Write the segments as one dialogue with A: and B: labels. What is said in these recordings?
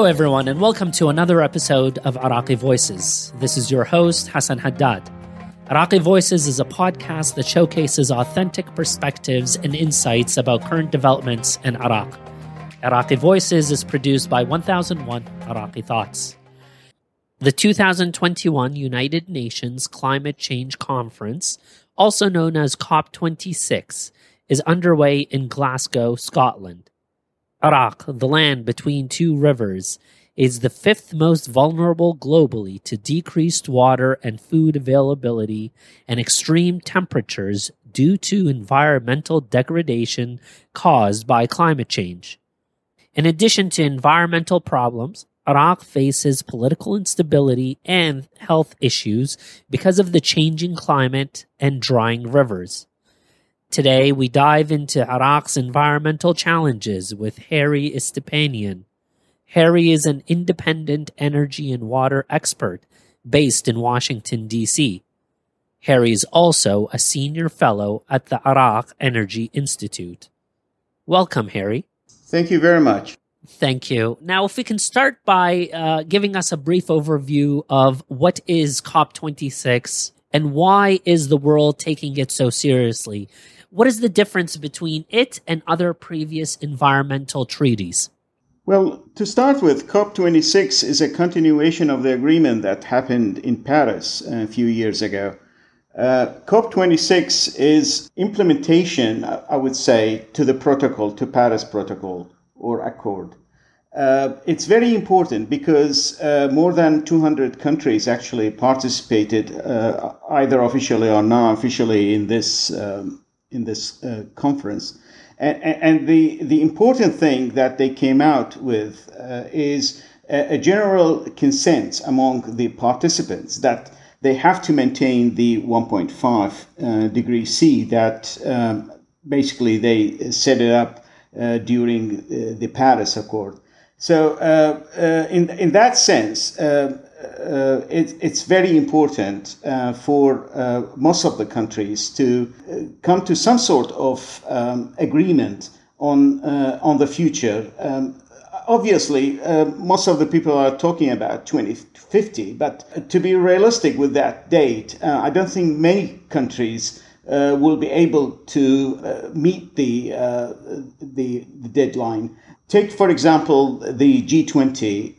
A: Hello, everyone, and welcome to another episode of Iraqi Voices. This is your host, Hassan Haddad. Iraqi Voices is a podcast that showcases authentic perspectives and insights about current developments in Iraq. Iraqi Voices is produced by 1001 Iraqi Thoughts. The 2021 United Nations Climate Change Conference, also known as COP26, is underway in Glasgow, Scotland. Iraq, the land between two rivers, is the fifth most vulnerable globally to decreased water and food availability and extreme temperatures due to environmental degradation caused by climate change. In addition to environmental problems, Iraq faces political instability and health issues because of the changing climate and drying rivers. Today, we dive into Iraq's environmental challenges with Harry Istepanian. Harry is an independent energy and water expert based in Washington, D.C. Harry is also a senior fellow at the Iraq Energy Institute. Welcome, Harry.
B: Thank you very much.
A: Thank you. Now, if we can start by uh, giving us a brief overview of what is COP26 and why is the world taking it so seriously? What is the difference between it and other previous environmental treaties?
B: Well, to start with, COP26 is a continuation of the agreement that happened in Paris a few years ago. Uh, COP26 is implementation, I would say, to the protocol, to Paris Protocol or Accord. Uh, it's very important because uh, more than 200 countries actually participated, uh, either officially or non-officially, in this um, in this uh, conference. And, and, the, the important thing that they came out with uh, is a, a, general consent among the participants that they have to maintain the 1.5 uh, degree C that um, basically they set it up uh, during uh, the Paris Accord. So, uh, in, in that sense, uh, it, it's very important uh, for uh, most of the countries to uh, come to some sort of um, agreement on uh, on the future. Um, obviously, most of the people are talking about 2050, but to be realistic with that date, I don't think many countries. will be able to meet the, the, the deadline. Take, for example, the G20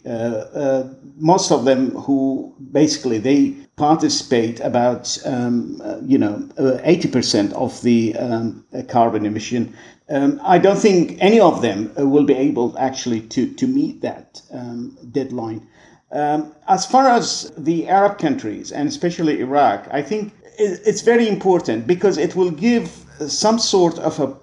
B: most of them who basically they participate about um, uh, you know uh, eighty percent of the um, carbon emission. Um, I don't think any of them uh, will be able actually to to meet that um, deadline. Um, as far as the Arab countries and especially Iraq, I think it's very important because it will give some sort of a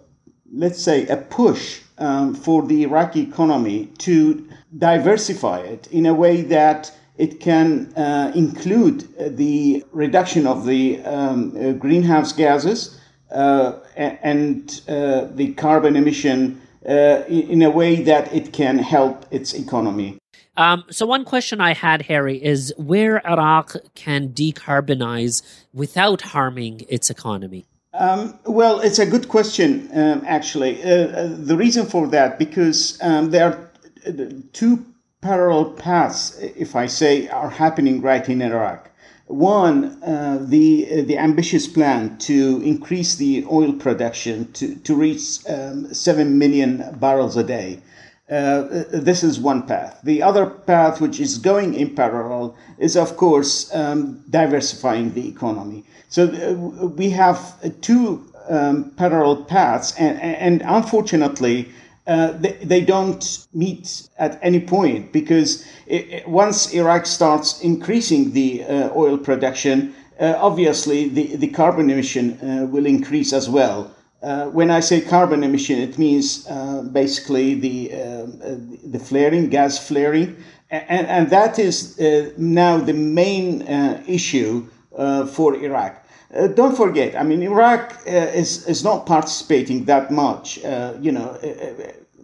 B: let's say a push um, for the Iraqi economy to diversify it in a way that it can uh, include the reduction of the um, uh, greenhouse gases uh, and uh, the carbon emission uh, in a way that it can help its economy.
A: Um, so, one question I had, Harry, is where Iraq can decarbonize without harming its economy?
B: Um, well, it's a good question, um, actually. Uh, the reason for that, because um, there are two parallel paths, if I say, are happening right in Iraq. One, uh, the the ambitious plan to increase the oil production to to reach um, seven million barrels a day. Uh, this is one path. The other path, which is going in parallel, is of course um, diversifying the economy. So uh, we have two um, parallel paths, and, and unfortunately, uh, they, they, don't meet at any point because it, it, once Iraq starts increasing the uh, oil production, uh, obviously the, the carbon emission uh, will increase as well. Uh, when I say carbon emission, it means basically the the flaring, gas flaring, and, and that is now the main issue for Iraq. Uh, don't forget, I mean, Iraq uh, is, is not participating that much. Uh, you know,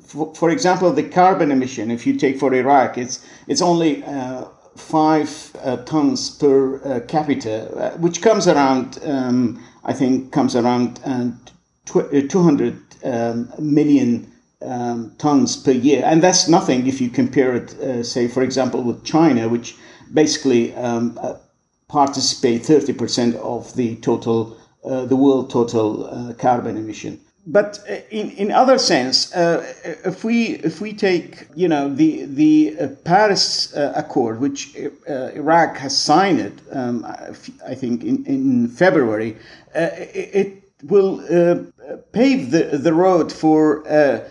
B: for, for, example, the carbon emission, if you take for Iraq, it's, it's only uh, five uh, tons per uh, capita, uh, which comes around, um, I think, comes around uh, tw- uh, 200 um, million um, tons per year, and that's nothing if you compare it, uh, say, for example, with China, which basically um, uh, participate 30% of the total, uh, the world total uh, carbon emission. But uh, in, in other sense, if we if we take you know the the Paris Accord, which Iraq has signed it, um, I think in, in February, it will pave the, the road for a,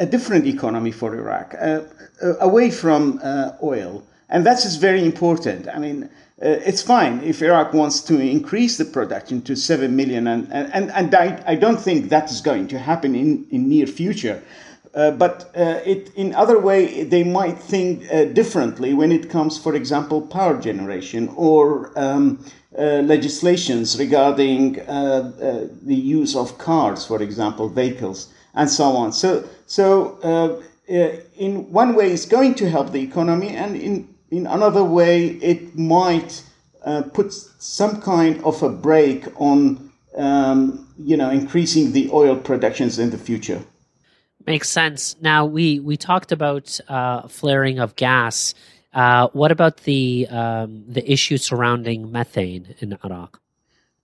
B: a, different economy for Iraq, uh, uh, away from uh, oil. And that is very important. I mean, it's fine if Iraq wants to increase the production to 7 million, and, and, and I, I don't think that is going to happen in, in near future. Uh, but uh, it, in other way, they might think uh, differently when it comes, for example, power generation or um, legislations regarding the use of cars, for example, vehicles and so on. So, so uh, uh, in one way, it's going to help the economy, and in in another way, it might uh, put some kind of a brake on, um, you know, increasing the oil productions in the future.
A: Makes sense. Now we we talked about uh, flaring of gas. Uh, what about the um, the issue surrounding methane in Iraq?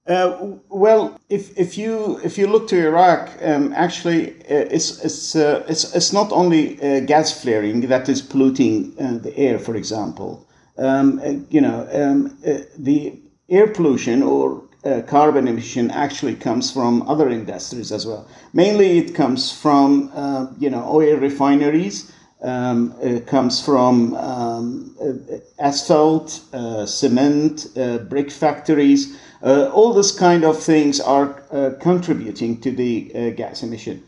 B: Uh, well, if, if you if you look to Iraq, um, actually, uh, it's it's, uh, it's it's not only uh, gas flaring that is polluting uh, the air. For example, um, uh, you know, um, the air pollution or carbon emission actually comes from other industries as well. Mainly, it comes from you know oil refineries. Um, it comes from um, asphalt, cement, brick factories. Uh, all this kind of things are uh, contributing to the uh, gas emission.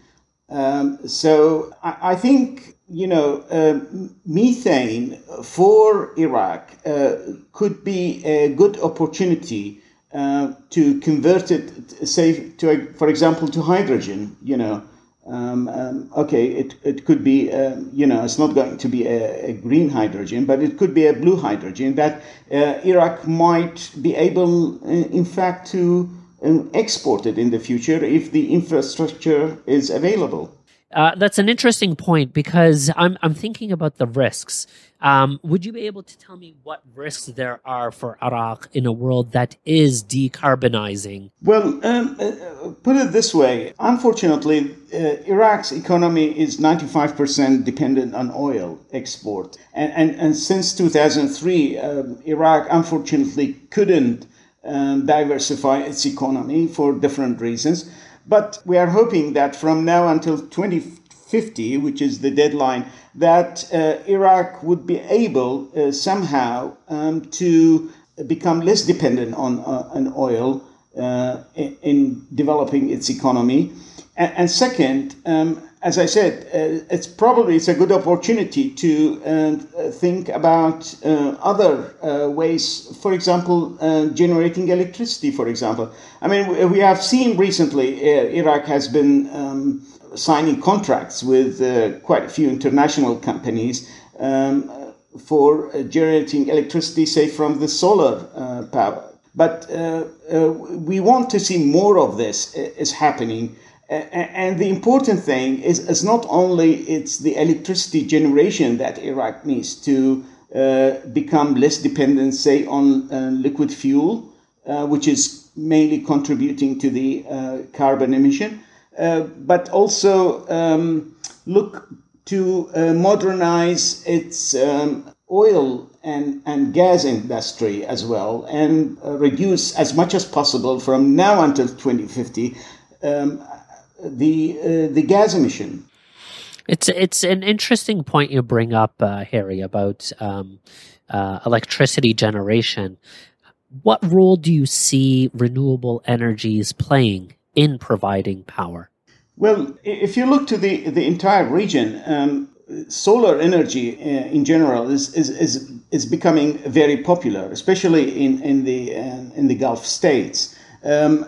B: Um, so I, I, think you know uh, methane for Iraq uh, could be a good opportunity uh, to convert it, say, to for example, to hydrogen. You know, um, um, okay, it, it could be, uh, you know, it's not going to be a, a, green hydrogen, but it could be a blue hydrogen that uh, Iraq might be able, uh, in fact, to um, export it in the future if the infrastructure is available.
A: Uh, that's an interesting point because I'm I'm thinking about the risks. Um, would you be able to tell me what risks there are for Iraq in a world that is decarbonizing?
B: Well, um, uh, put it this way: unfortunately, uh, Iraq's economy is 95% dependent on oil export, and and, and since 2003, um, Iraq unfortunately couldn't um, diversify its economy for different reasons. But we are hoping that from now until 2050, which is the deadline, that uh, Iraq would be able uh, somehow um, to become less dependent on, uh, on oil uh, in, in, developing its economy. And, and second, um, as I said, uh, it's probably it's a good opportunity to uh, think about uh, other uh, ways. For example, uh, generating electricity. For example, I mean, we have seen recently uh, Iraq has been um, signing contracts with quite a few international companies um, for generating electricity, say from the solar power. But we want to see more of this is happening and the important thing is, is not only it's the electricity generation that Iraq needs to uh, become less dependent, say, on uh, liquid fuel, uh, which is mainly contributing to the uh, carbon emission, uh, but also um, look to uh, modernize its um, oil and, and gas industry as well and reduce as much as possible from now until 2050 um, the uh, the gas emission.
A: It's it's an interesting point you bring up, uh, Harry, about um, uh, electricity generation. What role do you see renewable energies playing in providing power?
B: Well, if you look to the the entire region, um, solar energy uh, in general is, is, is, is becoming very popular, especially in, in, the, in the Gulf states. Um,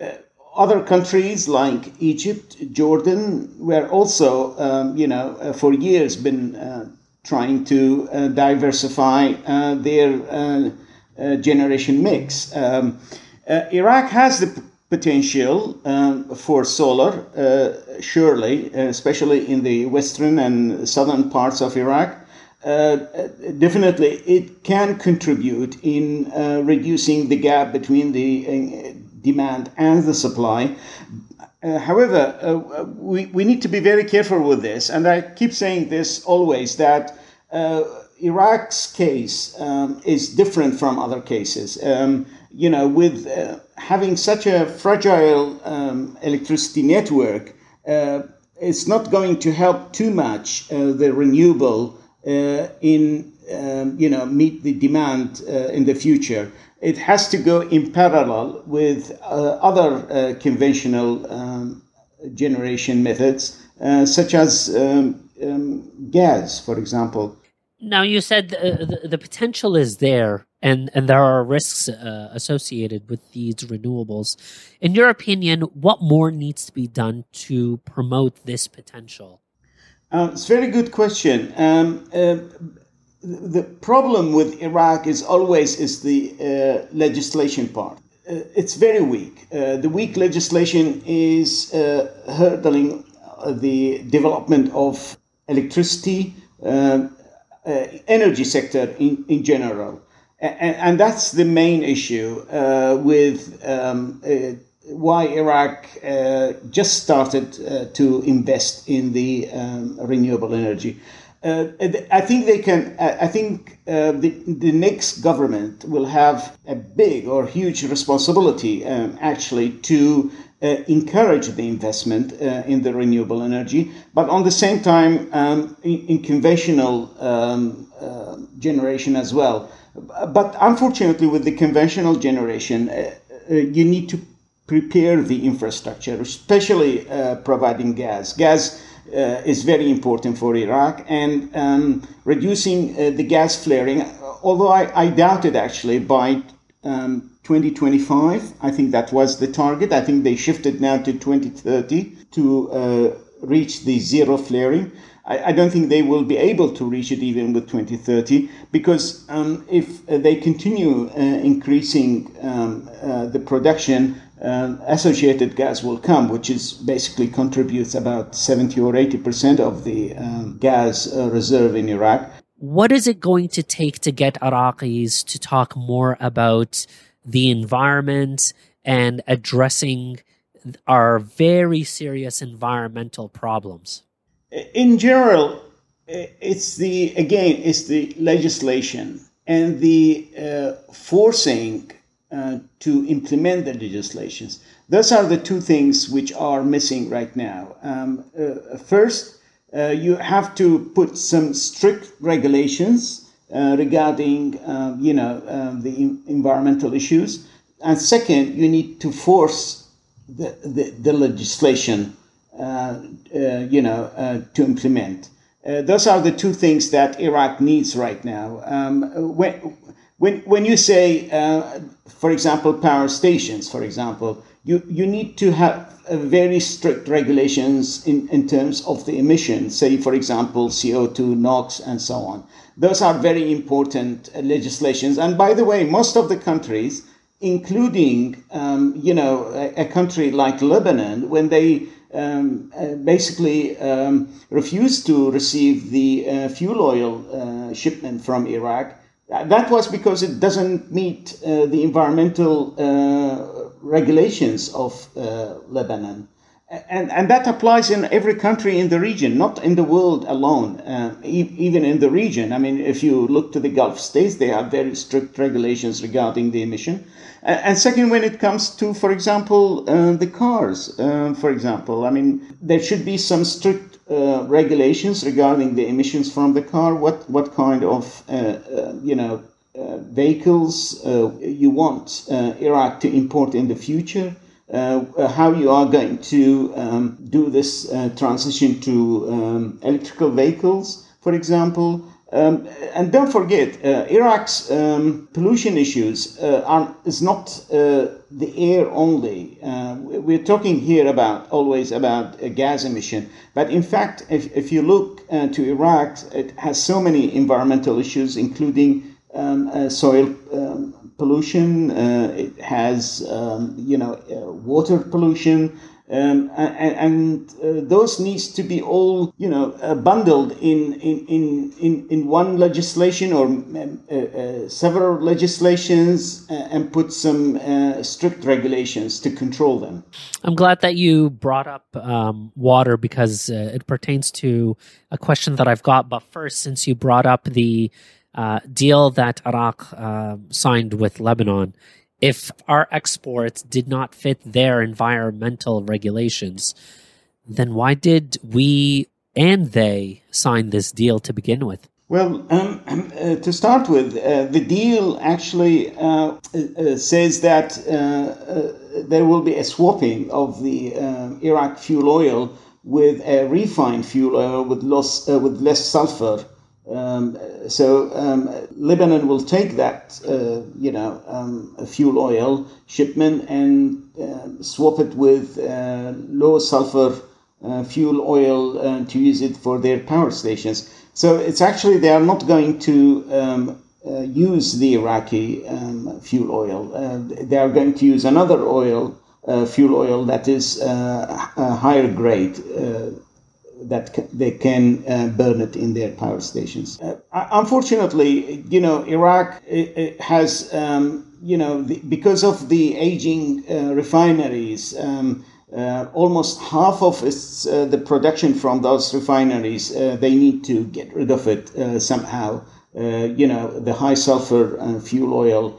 B: uh, other countries like Egypt, Jordan, were also, um, you know, uh, for years been uh, trying to uh, diversify uh, their uh, generation mix. Um, Iraq has the potential um, for solar, surely, especially in the western and southern parts of Iraq. Definitely, it can contribute in reducing the gap between the demand and the supply. Uh, however, uh, we, we need to be very careful with this, and I keep saying this always that Iraq's case um, is different from other cases. Um, you know, with uh, having such a fragile um, electricity network, uh, it's not going to help too much uh, the renewable uh, in, um, you know, meet the demand uh, in the future. It has to go in parallel with uh, other conventional um, generation methods, such as um, um, gas, for example.
A: Now, you said the, the, the potential is there and and there are risks uh, associated with these renewables. In your opinion, what more needs to be done to promote this potential?
B: Uh, it's a very good question. Um, uh, the problem with Iraq is always is the uh, legislation part. Uh, it's very weak. Uh, the weak legislation is hurdling the development of electricity, energy sector in, in general and, and that's the main issue uh, with um, uh, why Iraq uh, just started to invest in the um, renewable energy. Uh, I think they can. I think uh, the the next government will have a big or huge responsibility, um, actually, to encourage the investment in the renewable energy, but on the same time, um, in, in, conventional um, generation as well. But unfortunately, with the conventional generation, uh, uh, you need to prepare the infrastructure, especially uh, providing gas. Gas uh, is very important for Iraq, and um, reducing uh, the gas flaring, although I, I it. actually by um, 2025, I think that was the target. I think they shifted now to 2030 to uh, reach the zero flaring. I, I, don't think they will be able to reach it even with 2030 because um, if uh, they continue uh, increasing um, uh, the production, uh, associated gas will come, which is basically contributes about 70 or 80 percent of the um, gas uh, reserve in Iraq.
A: What is it going to take to get Iraqis to talk more about the environment and addressing our very serious environmental problems?
B: in general, it's the again, it's the legislation and the uh, forcing uh, to implement the legislations. Those are the two things which are missing right now. Um, uh, first, uh, you have to put some strict regulations uh, regarding, um, you know, um, the environmental issues, and second, you need to force the, the, the legislation uh, you know, to implement. those are the two things that Iraq needs right now. Um, when, when, when you say, for example, power stations, for example, you, you need to have very strict regulations in, in terms of the emissions, say, for example, CO2, NOx, and so on. Those are very important legislations. And by the way, most of the countries, including, um, you know, a, a, country like Lebanon, when they um, uh, basically um, refused to receive the uh, fuel oil uh, shipment from Iraq. That was because it doesn't meet uh, the environmental uh, regulations of uh, Lebanon. And, and that applies in every country in the region, not in the world alone, e- even in the region. I mean, if you look to the Gulf states, they have very strict regulations regarding the emission. And second, when it comes to, for example, uh, the cars, uh, for example, I mean, there should be some strict uh, regulations regarding the emissions from the car. What what kind of uh, uh, you know uh, vehicles you want Iraq to import in the future? how you are going to um, do this transition to um, electrical vehicles, for example. Um, and don't forget, uh, Iraq's um, pollution issues uh, are, is not uh, the air only. Uh, we're talking here about always about gas emission, but in fact, if, if you look uh, to Iraq, it has so many environmental issues, including um, uh, soil um, pollution. Uh, it has, um, you know, uh, water pollution. Um, and, and uh, those needs to be all you know uh, bundled in, in in in in one legislation or uh, uh several legislations uh, and put some uh, strict regulations to control them.
A: I'm glad that you brought up um, water because it pertains to a question that I've got. But first, since you brought up the deal that Iraq signed with Lebanon if our exports did not fit their environmental regulations, then why did we and they sign this deal to begin with?
B: Well, um, uh, to start with, uh, the deal actually uh, uh says that uh, uh, there will be a swapping of the Iraq fuel oil with a refined fuel oil with, loss, with less sulfur um, so um, Lebanon will take that, uh, you know, um, fuel oil shipment and uh, swap it with uh, low sulfur uh, fuel oil uh, to use it for their power stations. So it's actually they are not going to um, uh, use the Iraqi um, fuel oil. they are going to use another oil, fuel oil that is higher grade that they can uh, burn it in their power stations. Uh, unfortunately, you know, Iraq has, um, you know, the, because of the aging uh, refineries, um, uh, almost half of its, uh, the production from those refineries, uh, they need to get rid of it somehow. you know, the high sulfur fuel oil.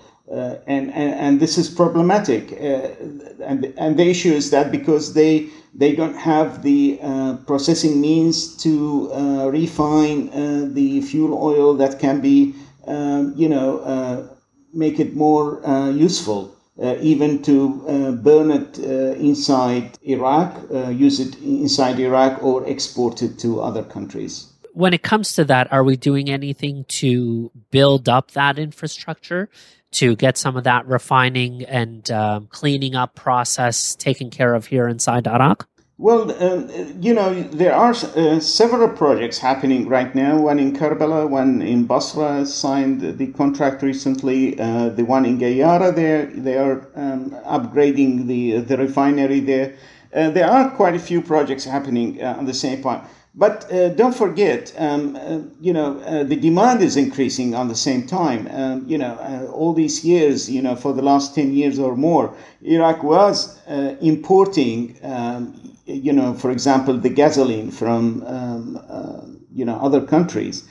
B: and, and, and this is problematic. and, and the issue is that because they they don't have the uh, processing means to uh, refine uh, the fuel oil that can be, um, you know, uh, make it more uh, useful. Even to burn it inside Iraq, use it inside Iraq, or export it to other countries.
A: When it comes to that, are we doing anything to build up that infrastructure to get some of that refining and um, cleaning up process taken care of here inside Iraq?
B: Well, um, you know, there are uh, several projects happening right now. One in Karbala, one in Basra signed the contract recently. Uh, the one in Gayara, there they are um, upgrading the the refinery there. Uh, there are quite a few projects happening uh, on the same point. But uh, don't forget, um, uh, you know, uh, the demand is increasing on the same time. Um, you know, uh, all these years, you know, for the last 10 years or more, Iraq was uh, importing, um, you know, for example, the gasoline from, um, uh, you know, other countries.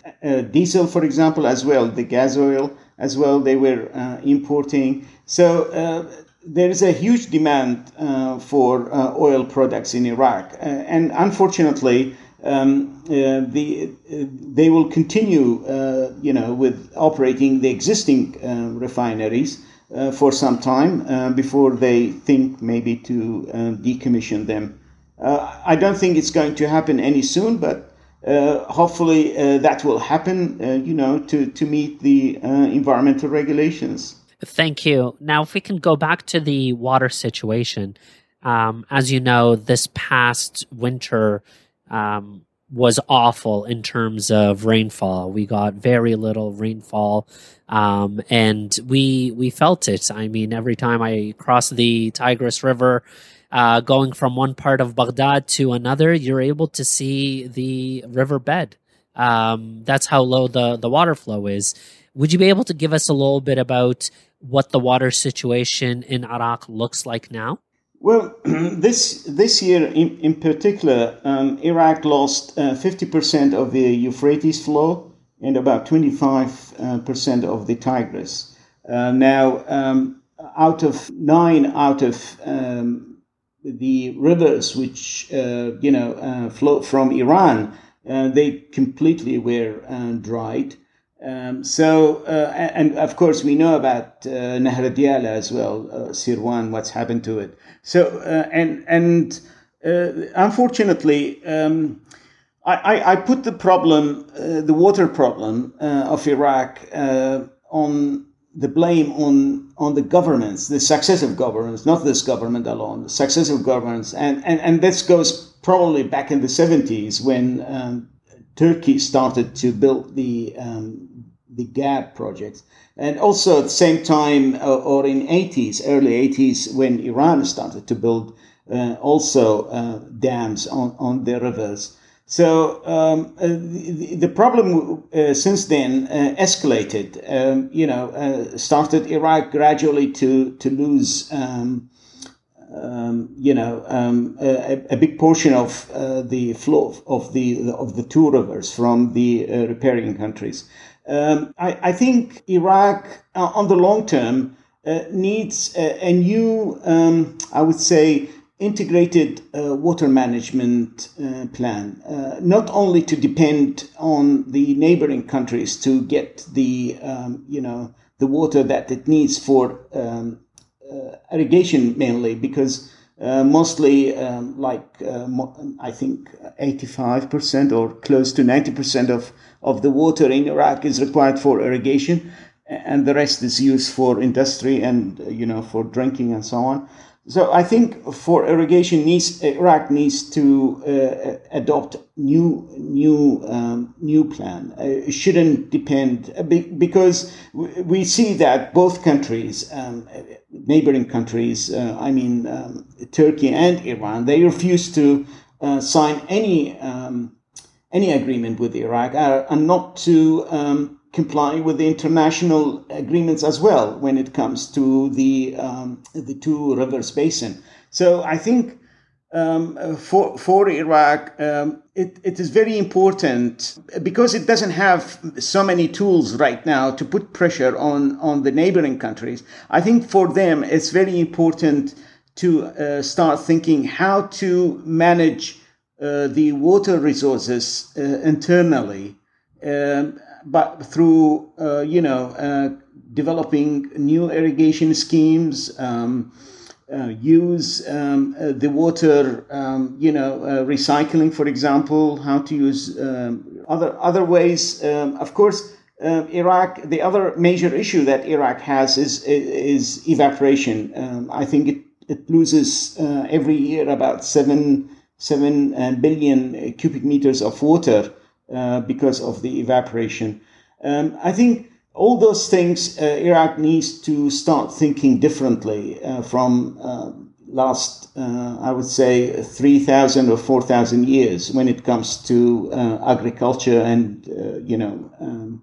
B: diesel, for example, as well, the gas oil as well, they were importing. So there is a huge demand for oil products in Iraq. and unfortunately, um, uh, the, uh, they will continue, uh, you know, with operating the existing uh, refineries uh, for some time before they think maybe to decommission them. I don't think it's going to happen any soon, but hopefully that will happen, you know, to, to meet the environmental regulations.
A: Thank you. Now, if we can go back to the water situation, um, as you know, this past winter, um, was awful in terms of rainfall. We got very little rainfall, um, and we we felt it. I mean, every time I cross the Tigris River, uh, going from one part of Baghdad to another, you're able to see the riverbed. Um, that's how low the the water flow is. Would you be able to give us a little bit about what the water situation in Iraq looks like now?
B: Well, this this year in, in particular, um, Iraq lost uh, 50% of the Euphrates flow and about 25% uh, of the Tigris. Uh, now, um, out of nine out of um, the rivers which uh, you know uh, flow from Iran, uh, they completely were dried. Um, so, uh, and of course, we know about uh, as well, uh, Sirwan, what's happened to it. So, uh, and and uh, unfortunately, um, I, I, put the problem, uh, the water problem uh, of Iraq, on the blame on on the governments, the successive governments, not this government alone, the successive governments, and and and this goes probably back in the seventies when um, Turkey started to build the um, the GAP projects. And also at the same time, uh, or in 80s, early 80s, when Iran started to build uh, also uh, dams on, on the rivers. So um, uh, the, the, problem uh, since then uh, escalated. Um, you know, started Iraq gradually to to lose. Um, um you know, um, a, a, big portion of uh, the flow of the of the two rivers from the uh, riparian countries. Um, I, I, think Iraq, on the long term, needs a, a new, I would say, integrated uh, water management uh, plan, uh, not only to depend on the neighboring countries to get the um, you know the water that it needs for um, uh, irrigation mainly because uh, mostly um, like uh, I think 85% or close to 90% of, of the water in Iraq is required for irrigation and the rest is used for industry and you know for drinking and so on so I think for irrigation needs Iraq needs to uh, adopt new new um, new plan. Uh, it shouldn't depend uh, because we see that both countries, um, neighboring countries, uh, I mean um, Turkey and Iran, they refuse to uh, sign any um, any agreement with Iraq uh, and not to um, comply with the international agreements as well when it comes to the um, the two rivers basin. So I think um, for for Iraq, um, it, it is very important because it doesn't have so many tools right now to put pressure on on the neighboring countries. I think for them it's very important to uh, start thinking how to manage uh, the water resources uh, internally. Um, but through uh, you know uh, developing new irrigation schemes, um, uh, use um, uh, the water, um, you know, uh, recycling, for example, how to use um, other other ways. Um, of course, Iraq. The other major issue that Iraq has is is evaporation. Um, I think it it loses uh, every year about seven seven billion cubic meters of water uh, because of the evaporation. Um, I think all those things uh, Iraq needs to start thinking differently uh, from uh, last, uh, I would say, 3,000 or 4,000 years when it comes to agriculture and, you know, um,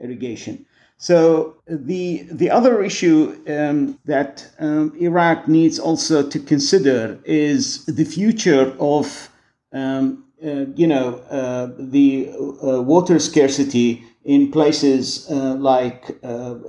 B: irrigation. So the the other issue um, that um, Iraq needs also to consider is the future of um, uh, you know, uh, the uh, water scarcity in places like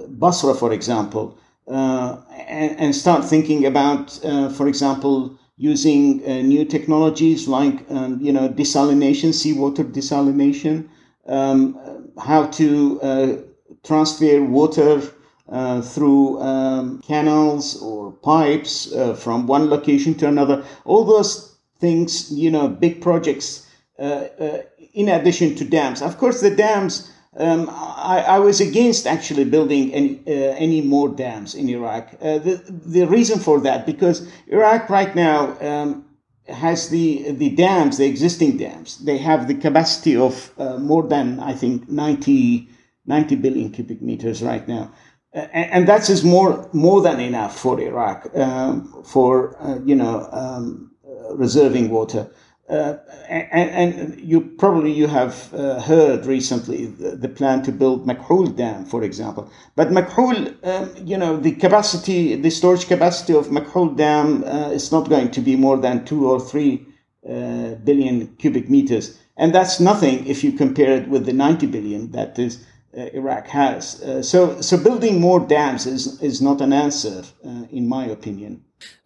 B: Basra, for example, and, and, start thinking about, for example, using new technologies like, um, you know, desalination, seawater desalination, um, how to transfer water uh, through um, canals or pipes uh, from one location to another. All those things, you know, big projects uh, uh, in addition to dams. Of course, the dams. Um, I, I, was against actually building any, uh, any more dams in Iraq. Uh, the, the reason for that, because Iraq right now um, has the, the dams, the existing dams, they have the capacity of uh, more than, I think, 90, 90 billion cubic meters right now. Uh, and, and that is more, more than enough for Iraq um, for, you know, um, reserving water. Uh, and, and, you probably you have uh, heard recently the, the, plan to build Makhul Dam, for example. But Makhul, um, you know, the capacity, the storage capacity of Makhul Dam uh, is not going to be more than two or three uh, billion cubic meters, and that's nothing if you compare it with the 90 billion that is uh, Iraq has. So, so building more dams is is not an answer, in my opinion.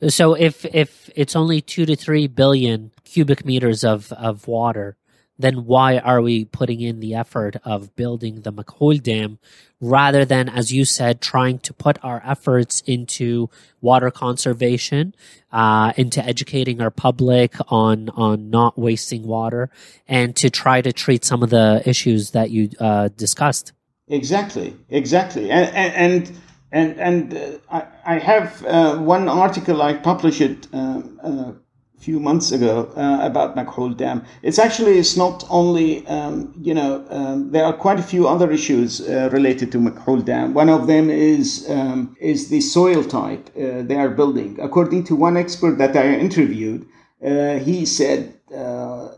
A: So if if it's only two to three billion cubic meters of, of water, then why are we putting in the effort of building the Makhul Dam rather than, as you said, trying to put our efforts into water conservation, uh, into educating our public on on not wasting water, and to try to treat some of the issues that you uh, discussed?
B: Exactly, exactly, and and and and, uh, I, I have uh, one article I published um, uh, few months ago uh, about Makhul Dam. It's actually it's not only um, you know um, there are quite a few other issues uh, related to Makhul Dam. One of them is um, is the soil type uh, they are building. According to one expert that I interviewed, uh, he said uh,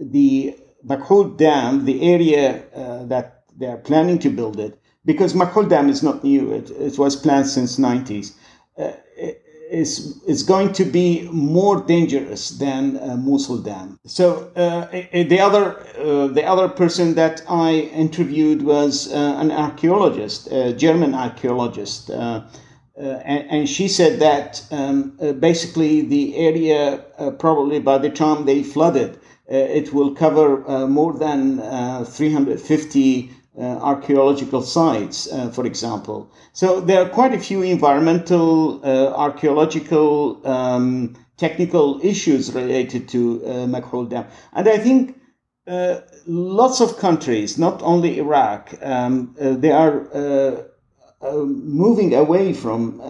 B: the Makhul Dam, the area uh, that they are planning to build it, because Makhul Dam is not new. It, it was planned since 90s is is going to be more dangerous than uh, Mosul Dam. So uh, the other uh, the other person that I interviewed was uh, an archaeologist, a German archaeologist, uh, uh, and, and, she said that um, basically the area probably by the time they flooded, it will cover more than 350 uh, archaeological sites, uh, for example. So there are quite a few environmental, uh, archaeological, um, technical issues related to uh, Dam. And I think uh, lots of countries, not only Iraq, um, uh, they are moving away from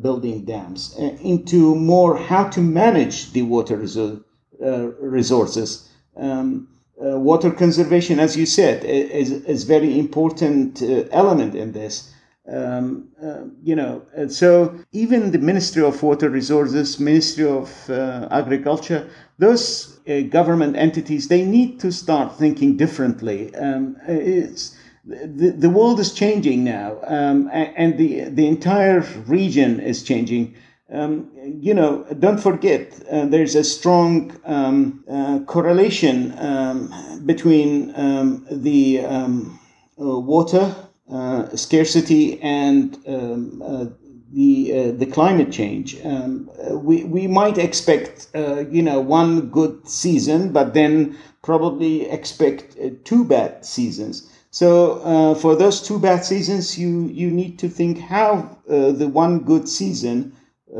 B: building dams into more how to manage the water resources. Um, uh, water conservation, as you said, is is very important uh, element in this. Um, uh, you know, so even the Ministry of Water Resources, Ministry of uh, Agriculture, those uh, government entities, they need to start thinking differently. Um, it's the, the world is changing now, um, and the the entire region is changing. Um, you know, don't forget, uh, there's a strong um, uh, correlation um, between um, the um, uh, water uh, scarcity and um, uh, the uh, the climate change. we we might expect, you know, one good season, but then probably expect two bad seasons. So for those two bad seasons, you you need to think how the one good season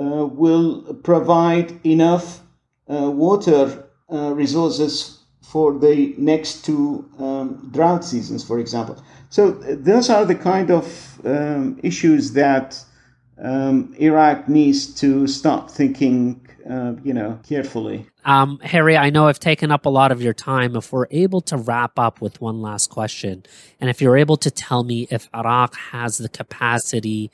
B: will provide enough uh, water uh, resources for the next two um, drought seasons, for example. So those are the kind of um, issues that um, Iraq needs to start thinking, uh, you know, carefully.
A: Um, Harry, I know I've taken up a lot of your time. If we're able to wrap up with one last question, and if you're able to tell me if Iraq has the capacity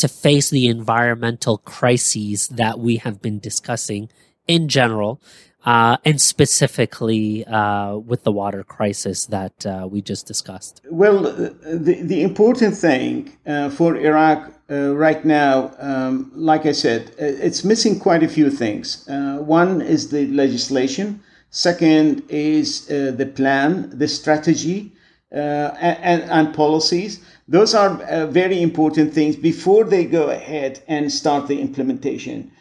A: to face the environmental crises that we have been discussing in general, uh, and specifically uh, with the water crisis that uh, we just discussed?
B: Well, the, the important thing uh, for Iraq uh, right now, um, like I said, uh, it's missing quite a few things. one is the legislation, second is the plan, the strategy, and, and policies. Those are uh, very important things before they go ahead and start the implementation.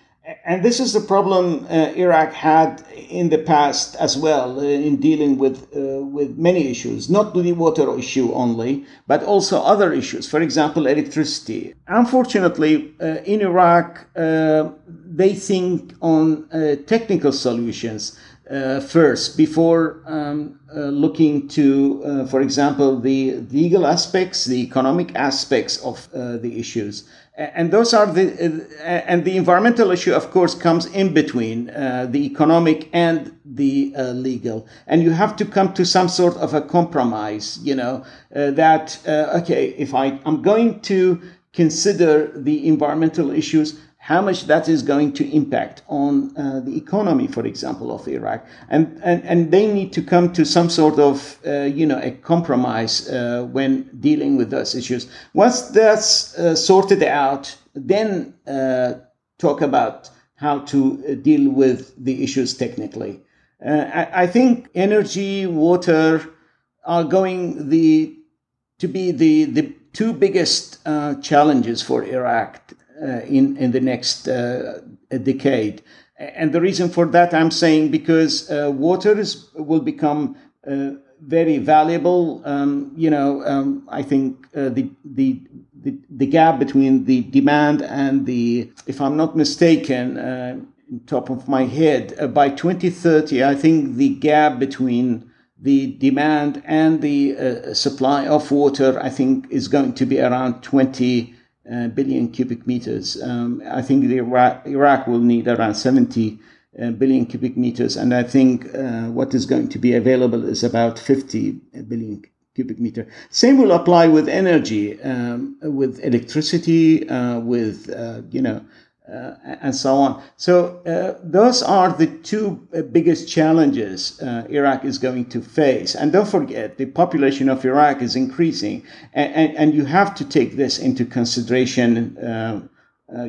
B: And this is the problem uh, Iraq had in the past as well uh, in dealing with uh, with many issues, not the water issue only, but also other issues. For example, electricity. Unfortunately, uh, in Iraq, uh, they think on technical solutions uh, first before um, uh, looking to, uh, for example, the legal aspects, the economic aspects of uh, the issues. And those are the, uh, and the environmental issue, of course, comes in between uh, the economic and the legal. And you have to come to some sort of a compromise, you know, that, okay, if I, I'm going to consider the environmental issues, how much that is going to impact on uh, the economy, for example, of Iraq. And, and, and they need to come to some sort of, uh, you know, a compromise uh, when dealing with those issues. Once that's uh, sorted out, then uh, talk about how to uh, deal with the issues technically. I, I think energy, water are going the, to be the, the two biggest challenges for Iraq uh, in in the next uh, decade. And the reason for that, I'm saying, because uh, water is, will become very valuable. Um, you know, um, I think the the the, the, gap between the demand and the, if I'm not mistaken, uh, top of my head, uh, by 2030, I think the gap between the demand and the uh, supply of water, I think, is going to be around 20 uh, billion cubic meters. Um, I think Iraq, Iraq, will need around 70 uh, billion cubic meters, and I think uh, what is going to be available is about 50 billion cubic meter. Same will apply with energy, um, with electricity, uh, with uh, you know, uh, and so on. So uh, those are the two uh, biggest challenges uh, Iraq is going to face. And don't forget, the population of Iraq is increasing, and, and, and you have to take this into consideration.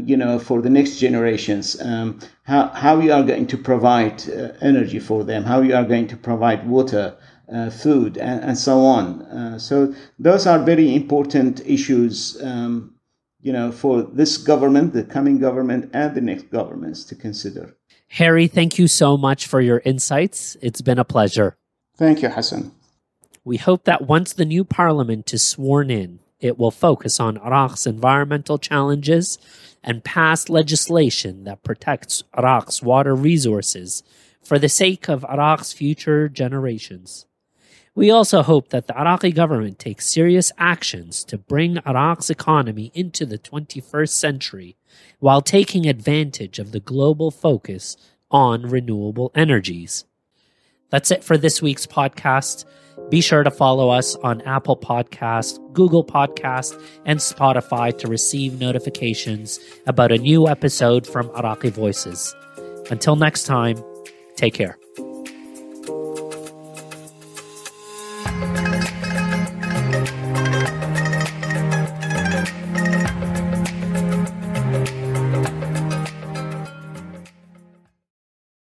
B: you know, for the next generations, um, how, how you are going to provide energy for them, how you are going to provide water, uh, food, and, and, so on. Uh, so those are very important issues, um, you know, for this government, the coming government, and the next governments to consider.
A: Harry, thank you so much for your insights. It's been a pleasure.
B: Thank you, Hassan.
A: We hope that once the new parliament is sworn in, it will focus on Iraq's environmental challenges and pass legislation that protects Iraq's water resources for the sake of Iraq's future generations. We also hope that the Iraqi government takes serious actions to bring Iraq's economy into the 21st century while taking advantage of the global focus on renewable energies. That's it for this week's podcast. Be sure to follow us on Apple Podcast, Google Podcast, and Spotify to receive notifications about a new episode from Iraqi Voices. Until next time, take care.